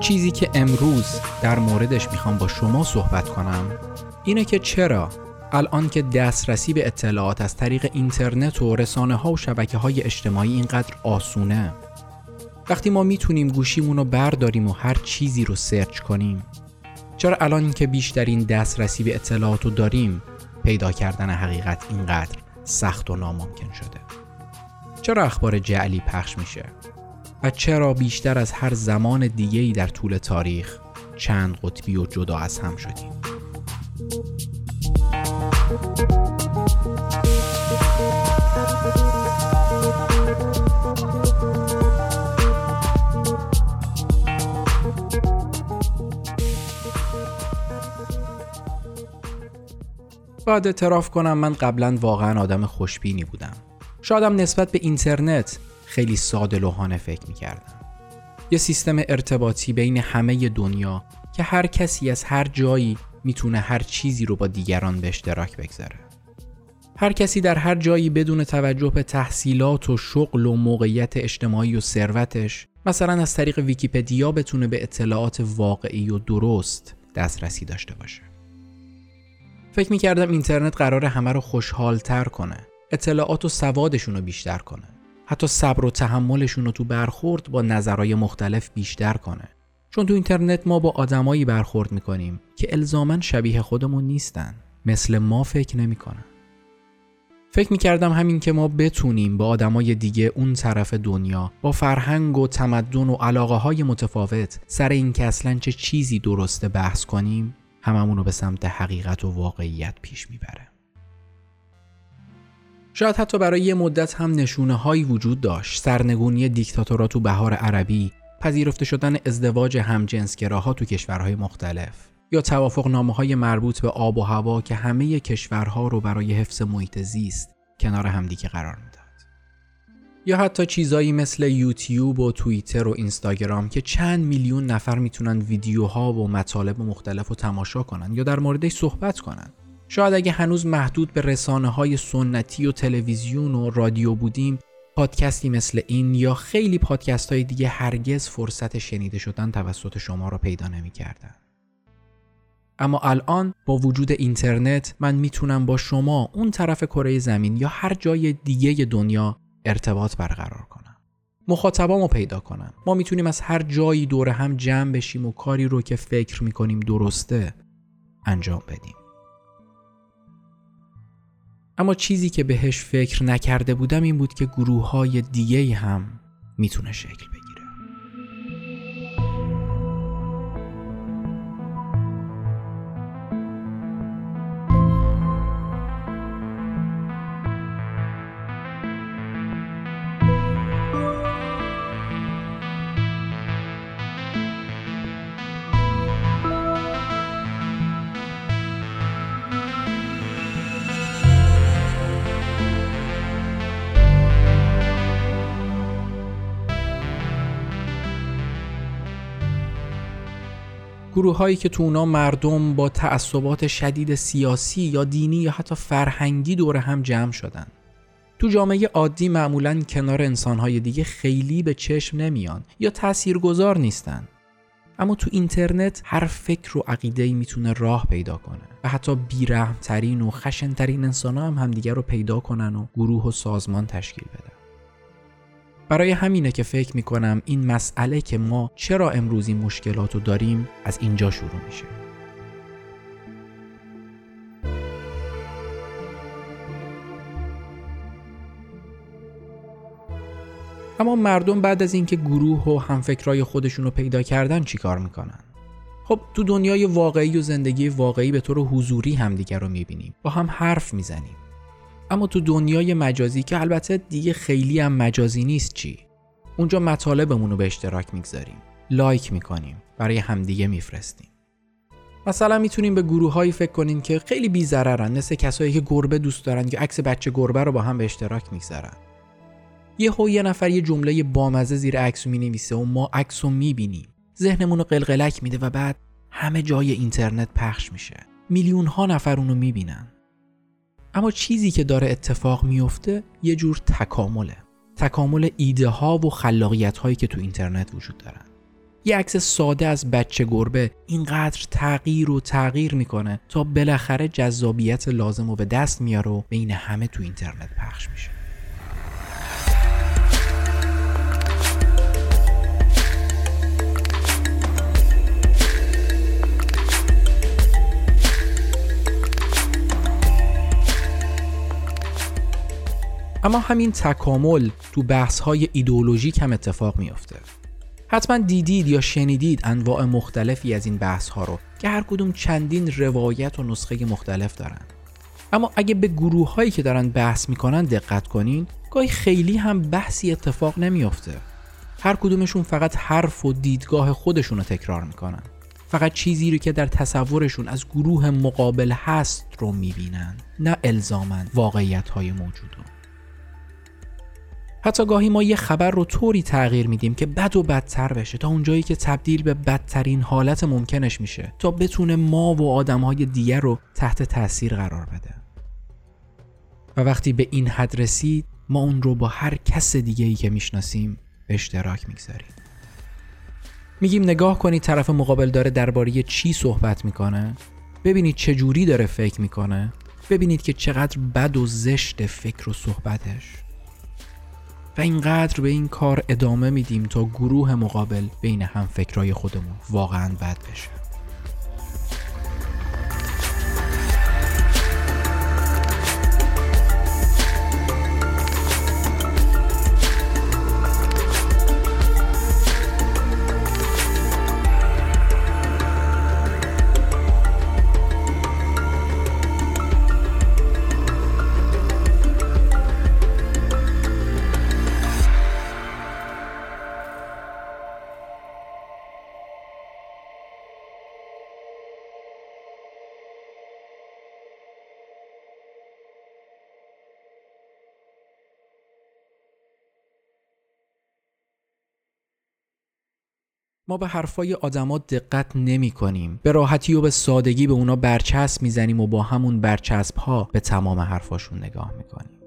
چیزی که امروز در موردش می‌خوام با شما صحبت کنم اینه که چرا الان که دسترسی به اطلاعات از طریق اینترنت و رسانه ها و شبکه های اجتماعی اینقدر آسونه. وقتی ما می‌تونیم گوشیمون رو برداریم و هر چیزی رو سرچ کنیم چرا الان که بیشترین دسترسی به اطلاعات رو داریم پیدا کردن حقیقت اینقدر سخت و ناممکن شده؟ چرا اخبار جعلی پخش میشه؟ و چرا بیشتر از هر زمان دیگه‌ای در طول تاریخ چند قطبی و جدا از هم شدیم؟ باید اعتراف کنم من قبلا واقعا آدم خوشبینی بودم. شادم نسبت به اینترنت خیلی ساده لوحانه فکر می‌کردم. یه سیستم ارتباطی بین همه دنیا که هر کسی از هر جایی می‌تونه هر چیزی رو با دیگران به اشتراک بگذاره. هر کسی در هر جایی بدون توجه به تحصیلات و شغل و موقعیت اجتماعی و ثروتش مثلا از طریق ویکیپدیا بتونه به اطلاعات واقعی و درست دسترسی داشته باشه. فکر می‌کردم اینترنت قرار همه رو خوشحالتر کنه. اطلاعات و سوادشون رو بیشتر کنه. حتی صبر و تحملشون رو تو برخورد با نظرهای مختلف بیشتر کنه. چون تو اینترنت ما با آدمایی برخورد می‌کنیم که الزاما شبیه خودمون نیستن. مثل ما فکر نمی‌کنن. فکر می‌کردم همین که ما بتونیم با آدمای دیگه اون طرف دنیا با فرهنگ و تمدن و علاقه های متفاوت سر این که اصلا چه چیزی درسته بحث کنیم هممون رو به سمت حقیقت و واقعیت پیش می‌بره. شاید حتی برای یه مدت هم نشونه هایی وجود داشت. سرنگونی دیکتاتورات تو بهار عربی پذیرفته شدن ازدواج همجنسگراها تو کشورهای مختلف یا توافق نامه های مربوط به آب و هوا که همه کشورها رو برای حفظ محیط زیست کنار همدیگه قرار می‌داد. یا حتی چیزایی مثل یوتیوب و توییتر و اینستاگرام که چند میلیون نفر می‌تونن ویدیوها و مطالب مختلف رو تماشا کنن یا در موردش صحبت کنن. شاید اگه هنوز محدود به رسانه های سنتی و تلویزیون و رادیو بودیم پادکستی مثل این یا خیلی پادکست های دیگه هرگز فرصت شنیده شدن توسط شما را پیدا نمی کردن. اما الان با وجود اینترنت من می‌تونم با شما اون طرف کره زمین یا هر جای دیگه دنیا ارتباط برقرار کنم. مخاطبامو پیدا کنم. ما می‌تونیم از هر جایی دور هم جمع بشیم و کاری رو که فکر می‌کنیم درسته انجام بدیم. اما چیزی که بهش فکر نکرده بودم این بود که گروه های دیگه هم می‌تونه شکل بگیره. گروه هایی که تو اونا مردم با تعصبات شدید سیاسی یا دینی یا حتی فرهنگی دور هم جمع شدن. تو جامعه عادی معمولا کنار انسانهای دیگه خیلی به چشم نمیان یا تاثیرگذار نیستن. اما تو اینترنت هر فکر و عقیده می‌تونه راه پیدا کنه و حتی بیرحمترین و خشنترین انسان هم همدیگه رو پیدا کنن و گروه و سازمان تشکیل بدن. برای همینه که فکر می‌کنم این مسئله که ما چرا امروز این مشکلات رو داریم از اینجا شروع میشه. اما مردم بعد از اینکه گروه و همفکرای خودشون رو پیدا کردن چیکار می‌کنن؟ خب تو دنیای واقعی و زندگی واقعی به طور حضوری همدیگر رو می‌بینیم. با هم حرف می‌زنیم. اما تو دنیای مجازی که البته دیگه خیلی هم مجازی نیست چی؟ اونجا مطالبمون رو به اشتراک می‌گذاریم لایک می‌کنیم برای همدیگه میفرستیم. مثلا می‌تونیم به گروه هایی فکر کنیم که خیلی بی مثل کسایی که گربه دوست دارن یا عکس بچه گربه رو با هم به اشتراک می‌گذارن. یه هو یه نفر یه جمله بامزه زیر عکس می نویسه و ما عکس رو می‌بینیم. ذهنمون رو قلقلک میده و بعد همه جای اینترنت پخش میشه. میلیون ها نفر اونو می‌بینن. اما چیزی که داره اتفاق میفته یه جور تکامله. تکامل ایده ها و خلاقیت هایی که تو اینترنت وجود دارن. یه عکس ساده از بچه گربه اینقدر تغییر و تغییر می‌کنه تا بالاخره جذابیت لازم رو به دست میاره و بین همه تو اینترنت پخش میشه. اما همین تکامل تو بحث های ایدئولوژیک هم اتفاق میافته. حتما دیدید یا شنیدید انواع مختلفی از این بحث ها رو که هر کدوم چندین روایت و نسخه مختلف دارن. اما اگه به گروه هایی که دارن بحث می‌کنن دقت کنین گاهی خیلی هم بحثی اتفاق نمیافته. هر کدومشون فقط حرف و دیدگاه خودشون رو تکرار می‌کنن. فقط چیزی رو که در تصورشون از گروه مقابل هست رو می‌بینن نه الزامن واقعیت های موجود حتی گاهی ما یه خبر رو طوری تغییر میدیم که بد و بدتر بشه تا اونجایی که تبدیل به بدترین حالت ممکنش میشه تا بتونه ما و آدمهای دیگر رو تحت تاثیر قرار بده. و وقتی به این حد رسید ما اون رو با هر کس دیگه ای که می‌شناسیم به اشتراک می‌گذاریم. میگیم نگاه کنید طرف مقابل داره درباره چی صحبت می‌کنه ببینید چه جوری داره فکر می‌کنه ببینید که چقدر بد و زشت فکر و صحبتش. و اینقدر به این کار ادامه میدیم تا گروه مقابل بین هم فکرای خودمون واقعا بد بشه. ما به حرفای آدما دقت نمی کنیم. به راحتی و به سادگی به اونا برچسب می‌زنیم و با همون برچسب ها به تمام حرفاشون نگاه می‌کنیم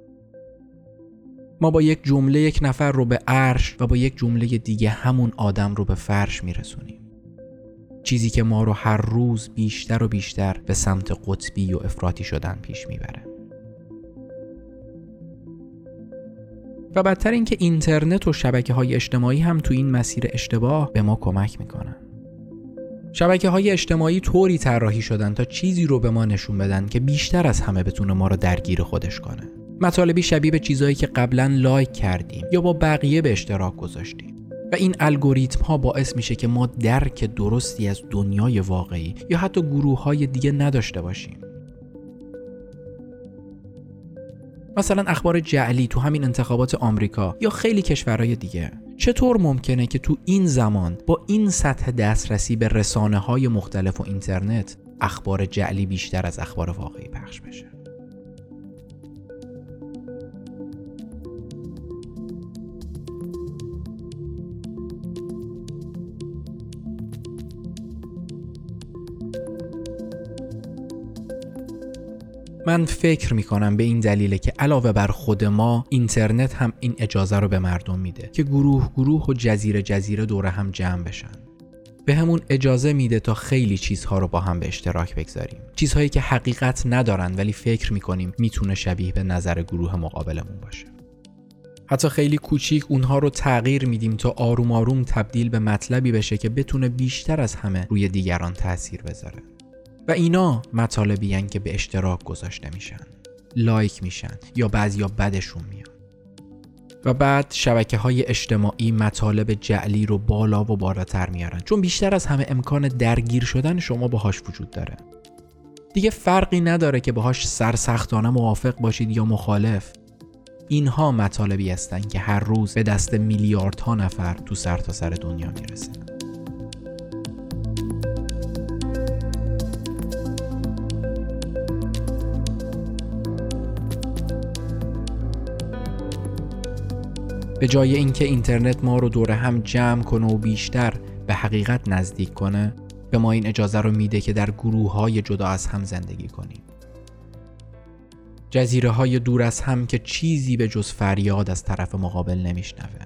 ما با یک جمله یک نفر رو به عرش و با یک جمله دیگه همون آدم رو به فرش میرسونیم چیزی که ما رو هر روز بیشتر و بیشتر به سمت قطبی و افراطی شدن پیش می‌بره و بدتر اینکه اینترنت و شبکه های اجتماعی هم تو این مسیر اشتباه به ما کمک می‌کنن. شبکه های اجتماعی طوری طراحی شدن تا چیزی رو به ما نشون بدن که بیشتر از همه بتونه ما رو درگیر خودش کنه. مطالبی شبیه به چیزهایی که قبلا لایک کردیم یا با بقیه به اشتراک گذاشتیم. و این الگوریتم ها باعث میشه که ما درک درستی از دنیای واقعی یا حتی گروه های دیگه نداشته باشیم. مثلا اخبار جعلی تو همین انتخابات آمریکا یا خیلی کشورهای دیگه. چطور ممکنه که تو این زمان با این سطح دسترسی به رسانه های مختلف و اینترنت اخبار جعلی بیشتر از اخبار واقعی پخش بشه؟ من فکر می کنم به این دلیله که علاوه بر خود ما اینترنت هم این اجازه رو به مردم میده که گروه گروه و جزیره جزیره دور هم جمع بشن. به همون اجازه میده تا خیلی چیزها رو با هم به اشتراک بگذاریم. چیزهایی که حقیقت ندارن ولی فکر می‌کنیم می‌تونه شبیه به نظر گروه مقابلمون باشه. حتی خیلی کوچیک اونها رو تغییر میدیم تا آروم آروم تبدیل به مطلبی بشه که بتونه بیشتر از همه روی دیگران تاثیر بذاره. و اینا مطالبی که به اشتراک گذاشته میشن لایک میشن یا بعضیا بدشون میاد. و بعد شبکه های اجتماعی مطالب جعلی رو بالا و بالاتر میارن. چون بیشتر از همه امکان درگیر شدن شما باهاش وجود داره. دیگه فرقی نداره که باهاش سرسختانه موافق باشید یا مخالف. اینها مطالبی هستند که هر روز به دست میلیاردها نفر تو سرتاسر سر دنیا می‌رسن. به جای اینکه اینترنت ما رو دور هم جمع کنه و بیشتر به حقیقت نزدیک کنه به ما این اجازه رو میده که در گروه های جدا از هم زندگی کنیم. جزیره های دور از هم که چیزی به جز فریاد از طرف مقابل نمیشنوه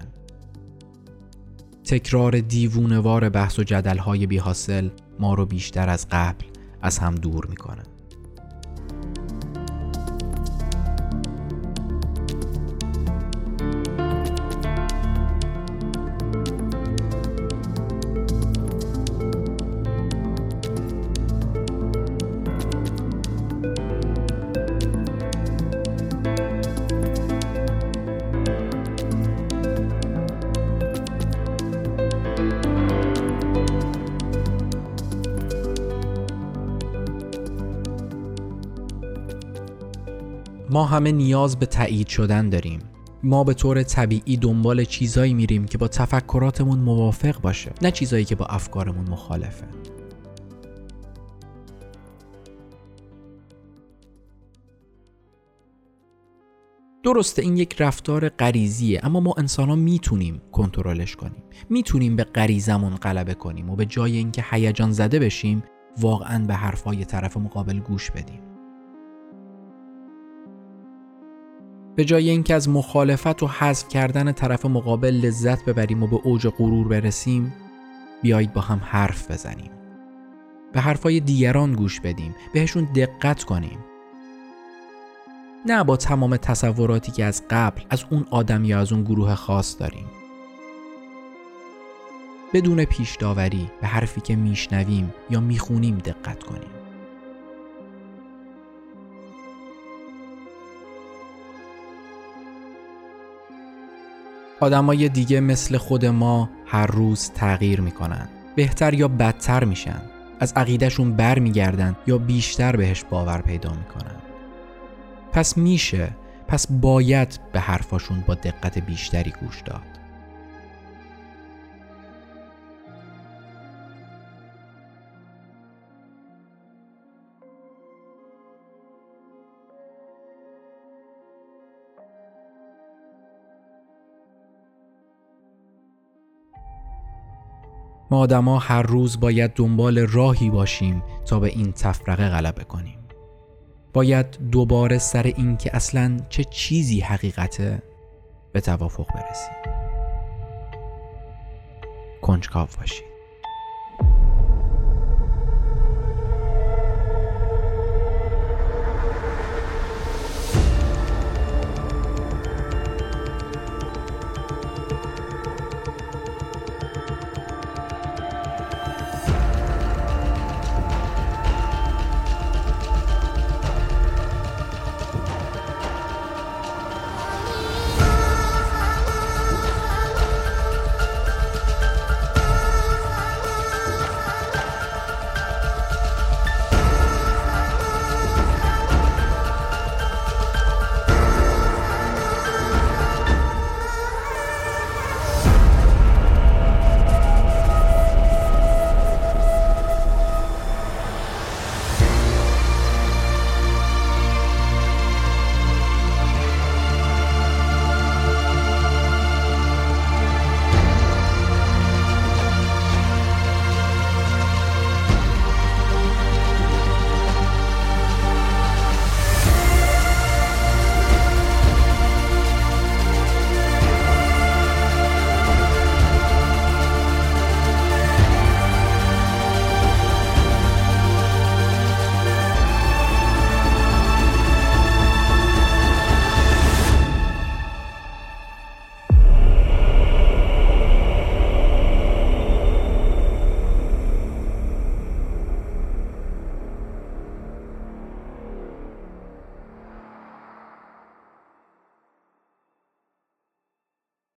تکرار دیوونوار بحث و جدل های بی حاصل ما رو بیشتر از قبل از هم دور می‌کنه. ما همه نیاز به تایید شدن داریم. ما به طور طبیعی دنبال چیزایی میریم که با تفکراتمون موافق باشه نه چیزایی که با افکارمون مخالفه. درسته این یک رفتار غریزیه اما ما انسان ها می‌تونیم کنترلش کنیم. می‌تونیم به غریزمون غلبه کنیم و به جای اینکه هیجان زده بشیم واقعا به حرفای طرف مقابل گوش بدیم. به جای اینکه از مخالفت و حذف کردن طرف مقابل لذت ببریم و به اوج غرور برسیم بیایید با هم حرف بزنیم. به حرفای دیگران گوش بدیم بهشون دقت کنیم. نه با تمام تصوراتی که از قبل از اون آدم یا از اون گروه خاص داریم. بدون پیش داوری به حرفی که میشنویم یا می‌خونیم دقت کنیم. آدمای دیگه مثل خود ما هر روز تغییر می‌کنن. بهتر یا بدتر میشن. از عقیدهشون بر میگردن یا بیشتر بهش باور پیدا می‌کنن. پس میشه پس باید به حرفاشون با دقت بیشتری گوش داد. ما آدما هر روز باید دنبال راهی باشیم تا به این تفرقه غلبه کنیم. باید دوباره سر این که اصلا چه چیزی حقیقته به توافق برسیم. کنجکاو باشید.